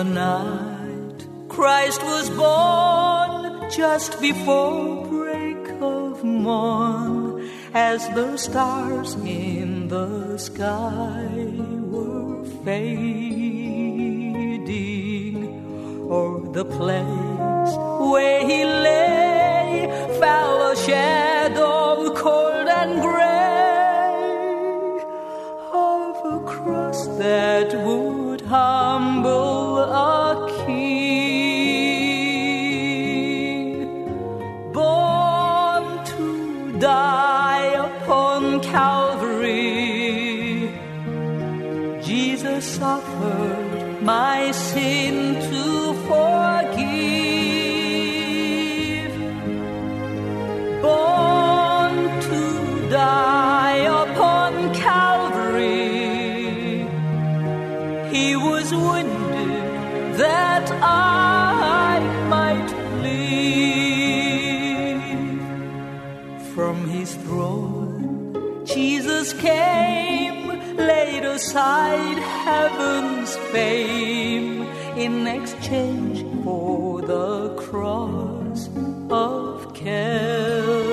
The night. Christ was born, just before break of morn, as the stars in the sky were fading, o'er the place where he lay fell a shadow Came, laid aside heaven's fame in exchange for the cross of Calvary.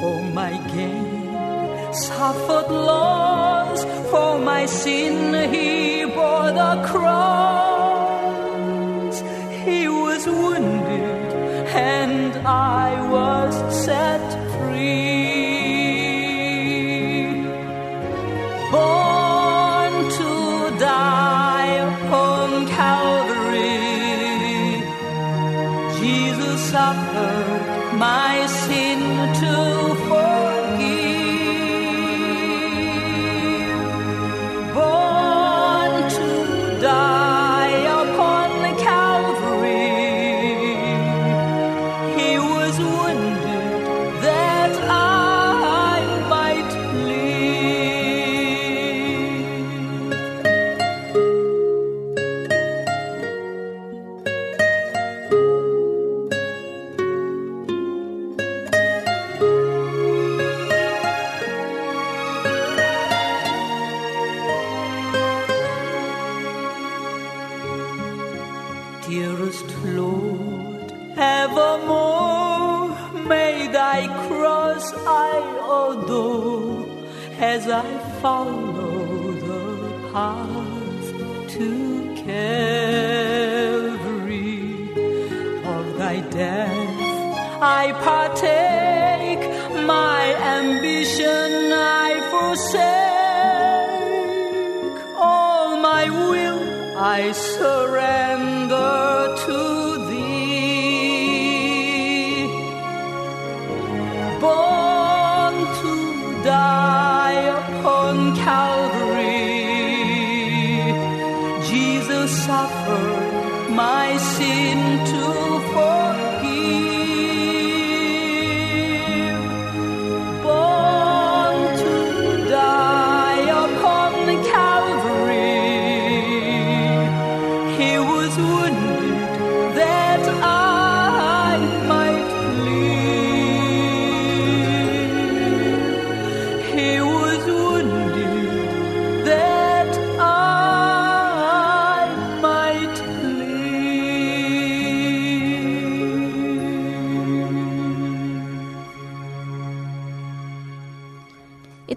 For my gain, suffered loss, for my sin he bore the cross. Ambition I forsake, all my will. I surrender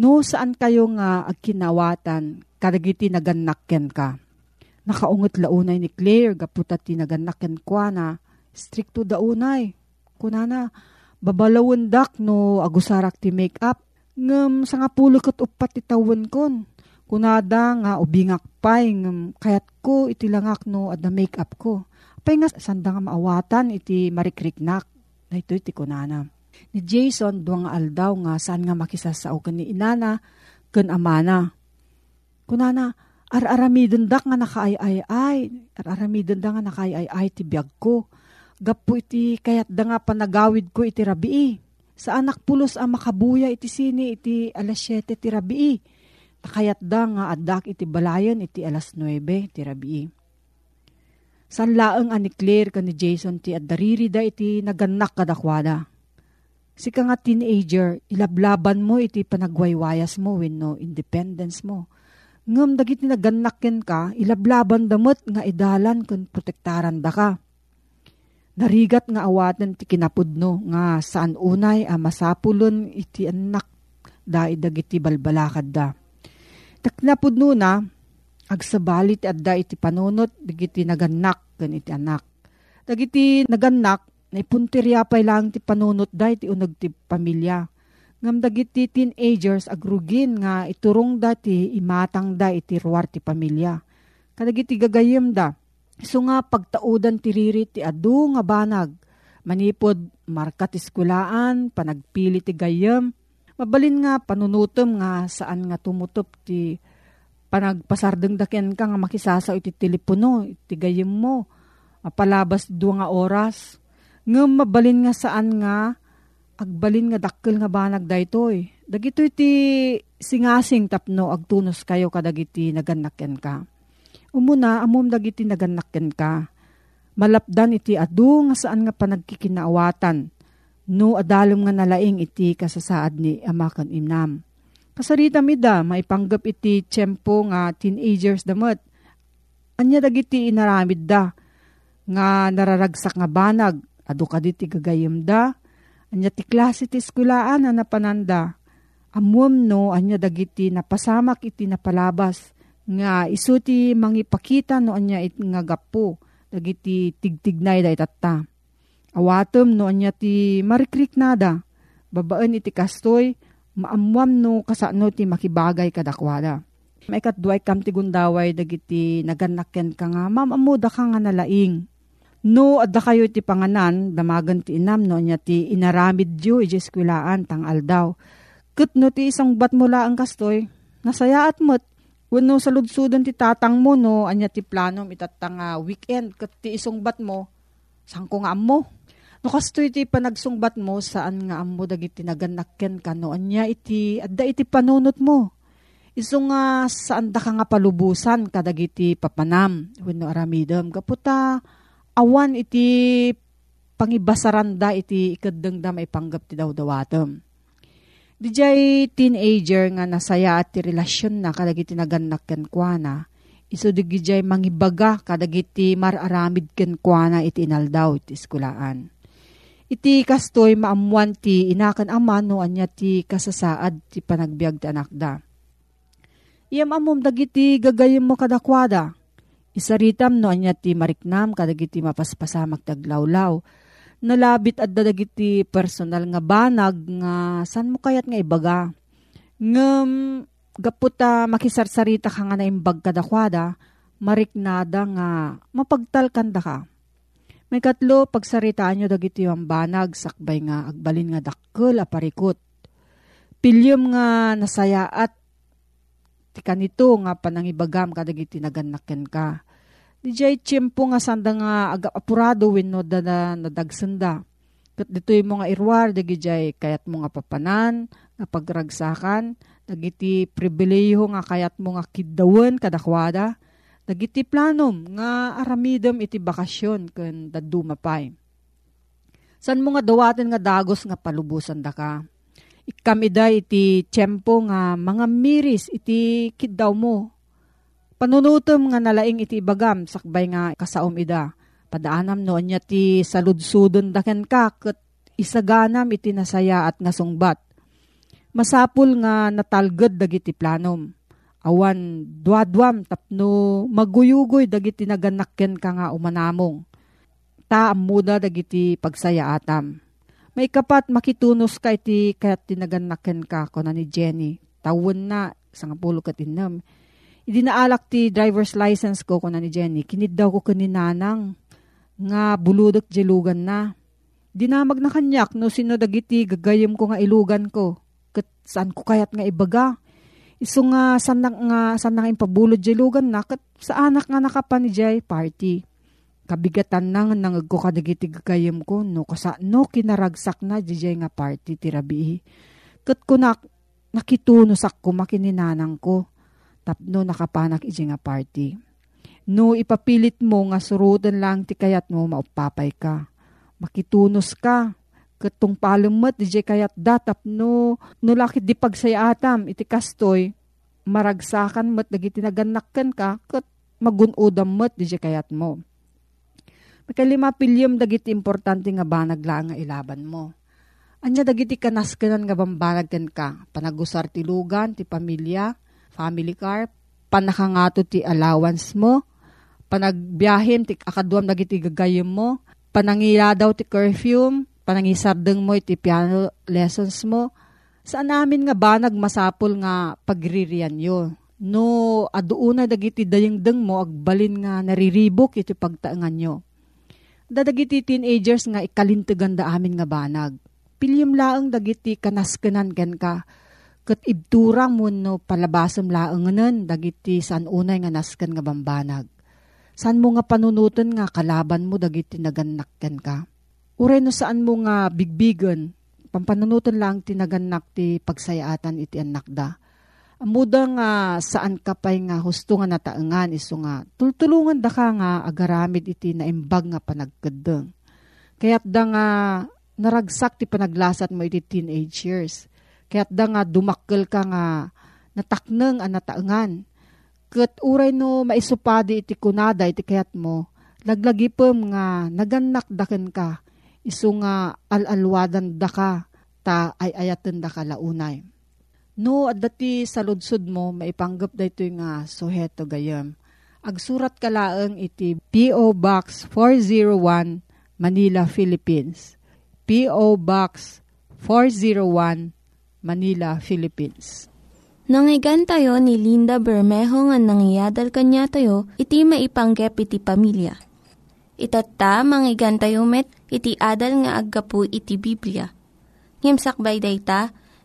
No saan kayo nga agkinawatan kadagiti naganakken ka. Nakaungot launay ni Claire gaputa ti naganakken kwa na stricto daunay. Kunana babalawundak no agusarak ti makeup ngem sa nga pulukot upat ti tawon kon. Kunada nga ubingak pay ngem kayat ko iti langak no adda makeup ko. Pay nga sanda nga maawatan iti marikriknak. Dahito iti kunana. Ni Jason duang nga aldaw nga saan nga makisasao ken ni inana ken amana. Kunana ar-aramidon dak nga nakaay-ay-ay. Ar-aramidon da nga nakaay-ay-ay ti biyag ko. Gapo iti kayat da nga panagawid ko iti rabii. Sa anak pulos ang makabuya iti sini iti alas 7 ti rabii. Takayat da nga adak iti balayan iti alas 9 ti rabii. San laeng ani Claire ka ni Jason ti addariri da iti naganak kadakwada. Si ka nga teenager, ilablaban mo iti panagwaywayas mo wenno independence mo. Ngam dagiti naganakken ka, ilablaban damot nga idalan kun protektaran da ka. Narigat nga awatan ti kinapudno nga saan unay a masapulon iti anak da dagiti balbalakad da. Taknapudno na, agsabalit adda iti panunot dagiti naganak ken iti anak. Dagiti naganak naipuntirya pa lang ti panunot da iti unag ti pamilya. Ngam dagiti teenagers agrugin nga iturong da ti imatang da iti ruwar ti pamilya. Kadagiti gagayem da. So nga pagtaudan ti riri ti adu nga banag. Manipod markat iskulaan, panagpili ti gayem. Mabalin nga panunutom nga saan nga tumutop ti panagpasardeng daken ka nga makisasaw iti telepono, iti gayem mo. Mapalabas dua nga oras. Ngem mabalin nga saan nga agbalin nga dakkel nga banag daytoy. Dagito iti singasing tapno agtunos kayo kadagiti naganakken ka. Umuna amom dagiti naganakken ka. Malapdan iti adu nga saan nga panagkikinaawatan. No adalom nga nalaing iti kasasaad ni amakan imnam. Kasarita mida, maipanggap iti tiyempo nga teenagers damot. Anya dagiti inaramid da, nga nararagsak nga banag, adu kaditi gagayem da, anya ti klase ti eskulaan na napananda. Amuam no, anya dagiti napasamak iti napalabas, nga isu ti mangipakita no anya it nga gapo, dagiti tigtignay da itata. Awatom no anya ti marikrik nada, babaan iti kastoy, maamuam no kasano ti makibagay kadakwada. May katduay kam ti gundaway dagiti naganakken ka nga, mamamuda ka nga nalaing. No, adda kayo ti panganan, damagan ti inam no, nya ti inaramid diyo, iji eskwilaan, tang aldaw. Kat no ti isang bat mula ang kastoy, nasayaat mo't, Wano sa ludsudon ti tatang mo, no, anya ti planom itatang uh, weekend, kat ti isungbat mo, saan ko nga mo? No kasto iti panagsungbat mo, saan nga amo dagiti naganakken ka, no, anya iti, adda iti panunot mo. Iso nga saan da ka nga palubusan kadagiti papanam, wano aramidam, kaputa, awan iti pangibasaranda iti ikadeng da may panggap ti daw dawatem Dijay teenager nga nasaya at ti relasyon na kadagiti naganak ken kuana. Iso digijay mangibaga kadagiti mararamid ken kuana iti inaldaw iti eskulaan. Iti kastoy maamuan ti inakan ama no anya ti kasasaad ti panagbiag ti anak da. Iyam amom dagiti gagayem mo kadakwada. Isaritam no anya ti mariknam kadagiti mapaspasamak taglawlaw nalabit at dadagiti personal nga banag nga san mo kayat nga ibaga. Ngem gaputa makisarsarita ka nga na imbag kadakwada, mariknada nga mapagtalkan da ka. May katlo, pagsaritaan nyo dagiti ang banag, sakbay nga agbalin nga dakkel aparikot. Pilyom nga nasaya at ti kanito nga panangibagam kadagiti naganakken ka Dijay tiyempo nga sanda nga aga apurado wenno da na nadagsanda. Kat dito yung mga irwar, dagijay kayat mo nga papanan, nga pagragsakan, dagiti pribileyo nga kayat mo nga kidawan kadakwada, dagiti planom nga aramidem iti bakasyon ken daduma pay. San mo nga dawaten nga dagos nga palubusan da ka? Ikamida iti tiyempo nga mga miris iti kidaw mo Panunutom nga nalaing iti bagam sakbay nga kasaom ida. Padaanam no anya ti saludsudon daken ka ket isaganam iti nasaya at nasungbat. Masapul nga natalged dagiti planom. Awan duadwam tapno maguyugoy dagiti naganakken ka nga umanamong. Ta amuda dagiti pagsaya atam. May kapat makitunos ka iti kayat tinaganakken ka ko na ni Jenny. Tawon na, isang pulo katinam Idi naalak ti driver's license ko kuna ni Jenny. Kinid daw ko kaninanang nga buludok jelugan na. Dinamag na kanyak no sino dagiti gagayem ko nga ilugan ko. Kat saan ko kayat nga ibaga. Iso nga sanak nga sanak impabulod jelugan na kat sa anak nga nakapan ni Jay party. Kabigatan nang nangag ko kadagiti gagayem ko no kasa no kinaragsak na Jay nga party tirabi. Kat kunak nakitunosak ko makininanang ko tapno nakapanak iji nga party. No ipapilit mo nga surutan lang ti kayat mo maupapay ka. Makitunos ka. Katong palumot di kayat datap no, no lakit di pagsayatam iti kastoy maragsakan mat dagiti naganakkan ka kat magunudam mat di kayat mo. Makalima pilyom dagiti importante nga banag lang nga ilaban mo. Anya dagiti kanaskanan nga bambanag ken ka, panagusar ti lugan, ti pamilya, family car, panakangato ti allowance mo, panagbiyahin ti akaduam dagiti gagayem mo, panangila daw ti curfew, panangisardeng mo iti piano lessons mo, saan namin nga ba nagmasapol nga pagririan yo. No, aduuna dagiti dayengdeng mo agbalin nga nariribok iti pagtaangan nyo. Dadagiti teenagers nga ikalintigan da amin nga banag. Pilyem laang dagiti kanaskanan ken ka ket ibturang mo no palabasam laenganen dagiti san unay nga nasken nga bambanag. San mo nga panunutan nga kalaban mo dagiti naganakken ka. Uray no saan mo nga bigbigan, pampanunutan lang tinaganak ti pagsayaatan iti anak da. Amuda nga saan ka pa'y nga husto nga nataengan iso nga tultulungan da ka nga agaramid iti naimbag nga panagkadeng. Kaya't da nga naragsak ti panaglasat mo iti teenage years. Kaya't da nga dumakkel ka nga natakneng ang nataangan. Kat uray no maisupadi iti kunada iti kayat mo, laglagipem nga naganak daken ka, iso nga alalwadan da ka, ta ay ayaten da ka launay. No, at dati sa ludsud mo, maipanggap da ito nga suheto gayam. Agsurat ka laeng iti P.O. Box 401, Manila, Philippines. P.O. Box 401, Manila, Philippines. Nangyigan tayo ni Linda Bermejo nga nangyadal kanya tayo, iti maipanggep iti pamilya. Itatta, manggigan tayo met, iti adal nga aggapu iti Biblia. Ngimsakbay day ta,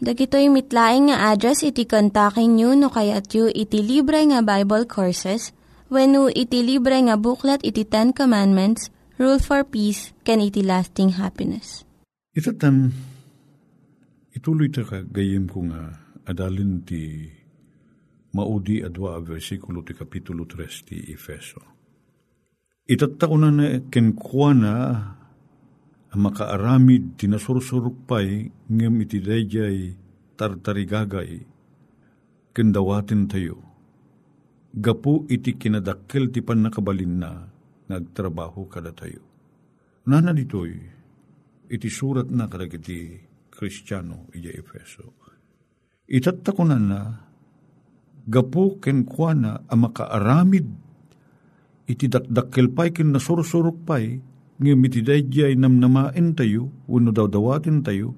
Dagitoy mitlaing nga address iti kontakin nyo no kayat yu iti libre nga Bible Courses when iti libre nga buklat iti Ten Commandments, Rule for Peace, can iti lasting happiness. Itatan, ituloy ta ka ko nga adalin ti maudi adwa a versikulo ti kapitulo 3 ti Efeso. Itatta ko na na kenkwana makaaramid tinasursurupay ngem iti dayjay tartarigagay kendawaten tayo. Gapu iti kinadakkel ti panakabalin na nagtrabaho kada tayo. Nana ditoy, iti surat na kadag iti Kristiyano iti Efeso. Itattakunan na gapu ken kuana ang makaaramid iti dakdakkel pay ken nasursurok pay ngem iti dayjay namnamaen tayo, uno daw dawatin tayo,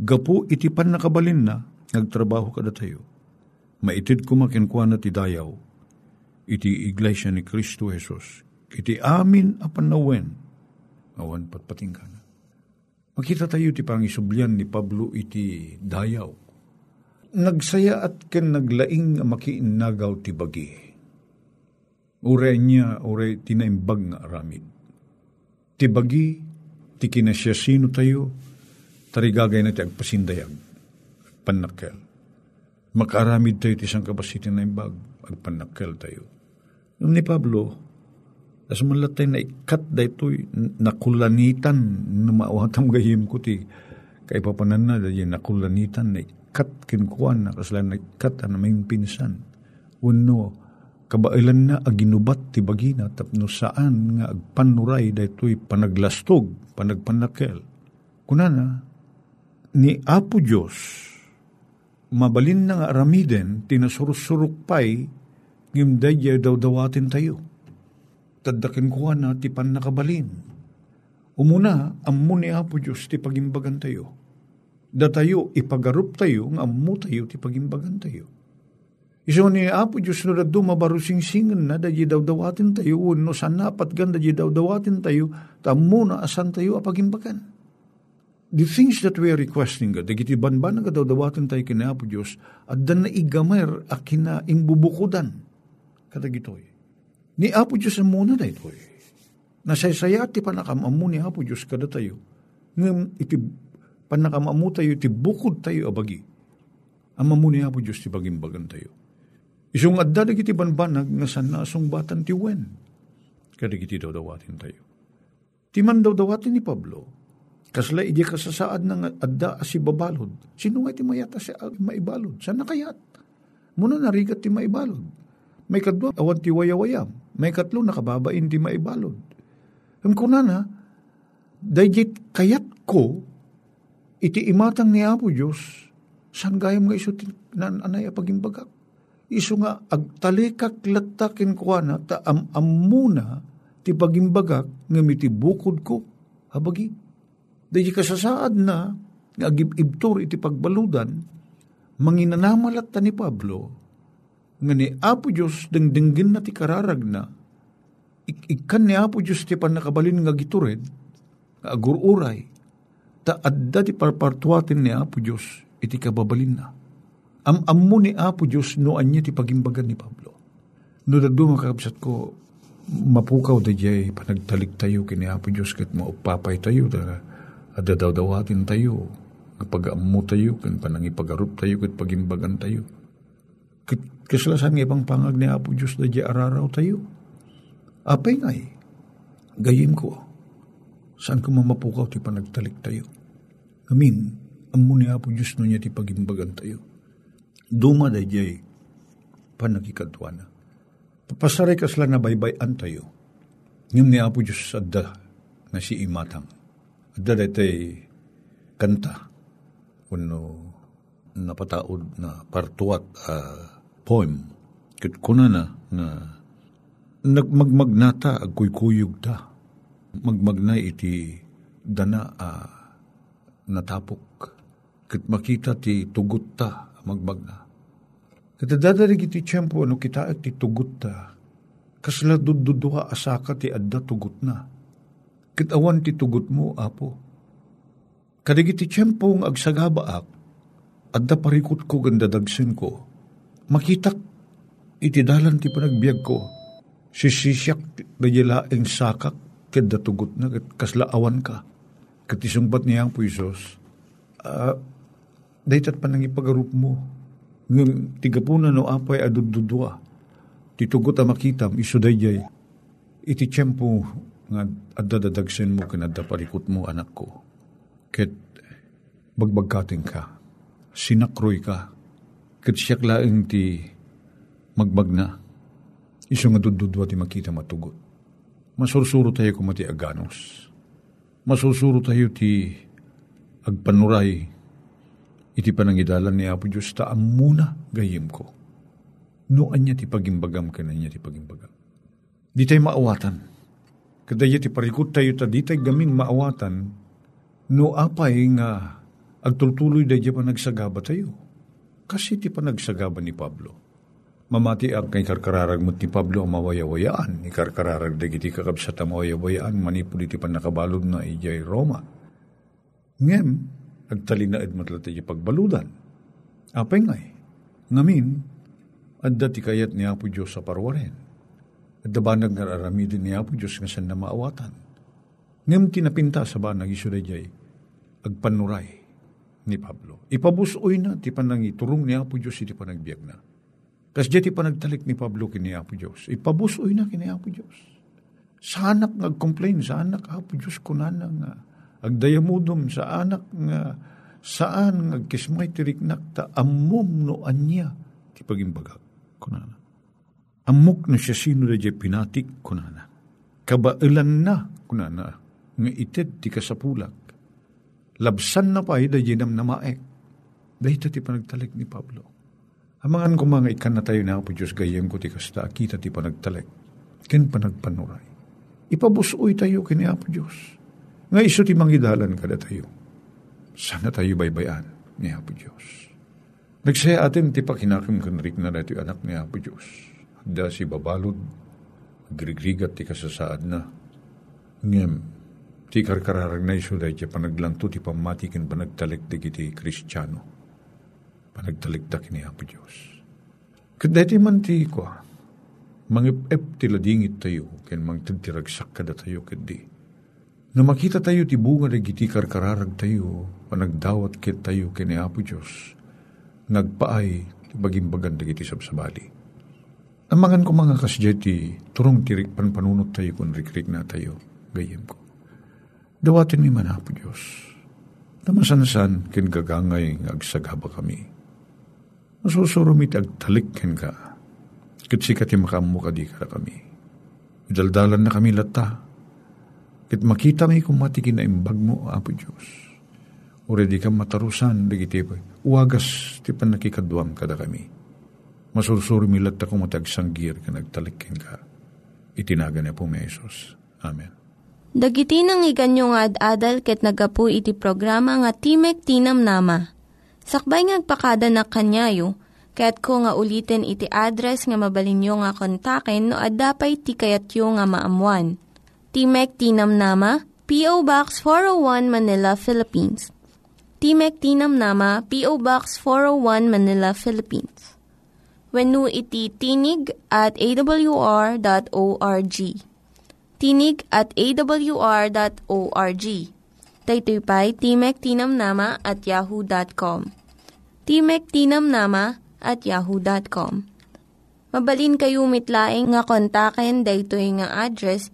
gapu iti pan nakabalin na, nagtrabaho kada tayo. Maitid kumakinkwa na ti dayaw, iti iglesia ni Kristo Jesus, iti amin apan nawen, awan patpating ka na. Makita tayo ti pangisublian ni Pablo iti dayaw. Nagsaya at ken naglaing makiinagaw ti bagi. Ure niya, ure tinaimbag nga aramid ti bagi, ti kinasyasino tayo, tarigagay na ti agpasindayag, panakkel. Makaramid tayo ti isang kapasitin na imbag, agpanakkel tayo. Nung ni Pablo, as tayo na ikat da ito'y nakulanitan na mauhatam gayim ko ti kay papanan na dahil nakulanitan na ikat kinkuan na kaslan na ikat na may pinsan. Uno, kabailan na aginubat ti bagina tapno saan nga agpanuray daytoy panaglastog, panagpanakel. Kunana, ni Apo Diyos, mabalin na nga aramiden, tinasursurok pay, ngimdaya daw dawatin tayo. Tadakin ko na ti pan nakabalin. Umuna, ammo ni Apo Diyos ti pagimbagan tayo. Da tayo, ipagarup tayo, nga ammo tayo ti pagimbagan tayo Iso ni Apo Diyos no daddo mabarusing singan na dahi daw dawatin tayo, no sanapat gan dahi daw tayo, tamo na asan tayo apagimbakan. The things that we are requesting God, dagiti banban nga daw dawatin tayo kina Apo Diyos, at dan na igamer a kina imbubukudan. Katagitoy. Ni Apo Diyos ang muna da itoy. Nasaysaya ti panakamamu ni Apo Diyos kada tayo. Ngam iti panakamamu tayo, iti bukod tayo abagi. Ang mamu ni Apo Diyos ti bagimbagan tayo Isung adda dagiti banbanag nga sana asong batan ti wen. Kadagiti daw dawatin tayo. Ti man daw dawatin ni Pablo, kasla iji kasasaad ng adda asi babalod. Sino nga ti mayata si maibalod? Sana kayat? Muna narigat ti maibalod. May kadwa, awan ti wayawayam. May katlo, nakababain ti maibalod. Ang kuna na, dayjit kayat ko, iti imatang ni Apo Diyos, san gayam nga iso nan anay apagimbagak iso nga agtalikak latakin ko na ta am amuna ti pagimbagak nga miti bukod ko habagi. Dahil kasasaad na nga agibibtor iti pagbaludan manginanamalat ta ni Pablo nga ni Apo Diyos dengdenggin na ti kararag na ik ikan ni Apo Diyos ti panakabalin nga gitured nga agururay ta adda ti parpartuatin ni Apo Diyos iti kababalin na Am-ammo ni Apo Diyos no anya ti pagimbagan ni Pablo. No dagdo makakabsat ko, mapukaw da jay panagtalik tayo kini Apo Diyos kat maupapay tayo da adadaw-dawatin tayo kapag ammo tayo kan panangipagarup tayo kat pagimbagan tayo. Kat kasalasan nga ibang pangag ni Apo Diyos da jay araraw tayo. Apay ngay, gayim ko, saan ko mamapukaw ti panagtalik tayo. Amin, ammo ni Apo Diyos no niya ti pagimbagan tayo duma da jay panagikadwa na. Papasaray ka sila na baybayan tayo. Ngim ni Apo Diyos adda na si imatang. Adda datay kanta. Kuno napataod na partuat uh, poem. Kat kuna na nga nagmagmagnata ag kuykuyog ta. Magmagnay iti dana a natapok. Kat makita ti tugot ta magmagna. Kat dadarig iti tiyempo ano kita at ti tugot ta. Kasla dududua asaka ti adda tugot na. Kat awan ti tugot mo, apo. Kadigiti tiyempo ng agsagabaak, adda parikot ko gandadagsin ko. Makitak iti dalan ti panagbiag ko. Sisisyak dayalaeng sakak kadda tugot na kasla awan ka. Kat isungbat niya ang puisos. Uh, Daytat pa nang ipagarup mo. Ngam tigapuna no apay adududwa. Titugot a makitam iso dayjay. Iti tiyempo nga adadadagsen mo kanada parikot mo anak ko. Ket bagbagkating ka. Sinakroy ka. Ket siyak laeng ti magbagna. Iso nga dududwa ti makita matugot. Masursuro tayo kumati aganos. Masursuro tayo ti agpanuray iti panangidalan ni Apo Diyos ta muna gayim ko. Noan niya ti pagimbagam ka na niya ti pagimbagam. Di tayo maawatan. Kadaya ti parikot tayo ta di tayo gamin maawatan no apay nga agtultuloy da pa nagsagaba tayo. Kasi ti panagsagaba ni Pablo. Mamati ang kay karkararag mo ti Pablo ang mawayawayaan. Ni karkararag da giti kakabsat ang mawayawayaan manipuli ti panakabalod na ijay Roma. Ngem, agtalinaed matlat iti pagbaludan. Apay ngay, ngamin, adda ti kayat ni Apo Diyos sa parwaren. Adda banag nga aramidin ni Apo Diyos nga san na maawatan. Ngem tinapinta sa banag isurayjay, agpanuray ni Pablo. Ipabusoy na, ti panang iturong ni Apo Diyos, iti panagbiag na. Kas ti panagtalik ni Pablo kini Apo Diyos. Ipabusoy na kini Apo Diyos. Sa anak nag-complain, sa anak Apo Diyos kunana nga, agdayamudom sa anak nga saan nga kismay tiriknak ta amom no anya ti pagimbagag kunana. Amok na siya sino na pinatik kunana. Kabailan na kunana nga ited ti kasapulak. Labsan na pa ida jinam na maek. Dahita ti panagtalik ni Pablo. Amangan ko mga ikan na tayo na po Diyos gayem ko ti kasta kita ti panagtalik. Ken panagpanuray. Ipabusoy tayo kini Apo Diyos nga iso ti mangidalan kada tayo. Sana tayo baybayan ni Apo Diyos. Nagsaya atin ti pakinakim kanrik na natin anak ni Apo Diyos. Da si babalod, grigrigat ti kasasaad na. Ngem, ti karkararag na iso dahi panaglanto ti pamatikin panagtalik di kiti kristyano. Panagtaliktak ni Apo Diyos. Kadati man ti ko, mangip-ep ti ladingit tayo, ken mangtagtiragsak kada tayo kadi Na makita tayo ti bunga na giti karkararag tayo, panagdawat kit tayo kini Apo Diyos, nagpaay ti bagimbagan da giti sabsabali. Amangan ko mga kasjeti, turong tirik panpanunot tayo kung rikrik na tayo, gayem ko. Dawatin ni man Apo Diyos, namasansan kin gagangay ng agsagaba kami. Masusurumit agtalik ken ka, kit sikat makamu ka ka kami. Idaldalan na kami lata, Ket makita may kumatikin na imbag mo, Apo Diyos. Di ka matarusan, dagiti pa. Uwagas, ti pan nakikaduam kada kami. Masursuri milat ako matagsanggir ka nagtalikin ka. Itinaga niya po may Isos. Amen. Dagiti nang iganyo nga ad-adal ket nagapu iti programa nga Timek Tinam Nama. Sakbay ngagpakada na kanyayo, kaya't ko nga ulitin iti address nga mabalinyo nga kontaken no ad-dapay tikayatyo nga maamuan. Timek Tinam Nama, P.O. Box 401 Manila, Philippines. Timek Tinam Nama, P.O. Box 401 Manila, Philippines. When iti tinig at awr.org. Tinig at awr.org. Daytoy pa'y Timek Tinam Nama at yahoo.com. Timek Tinam Nama at yahoo.com. Mabalin kayo mitlaing nga kontaken daytoy nga address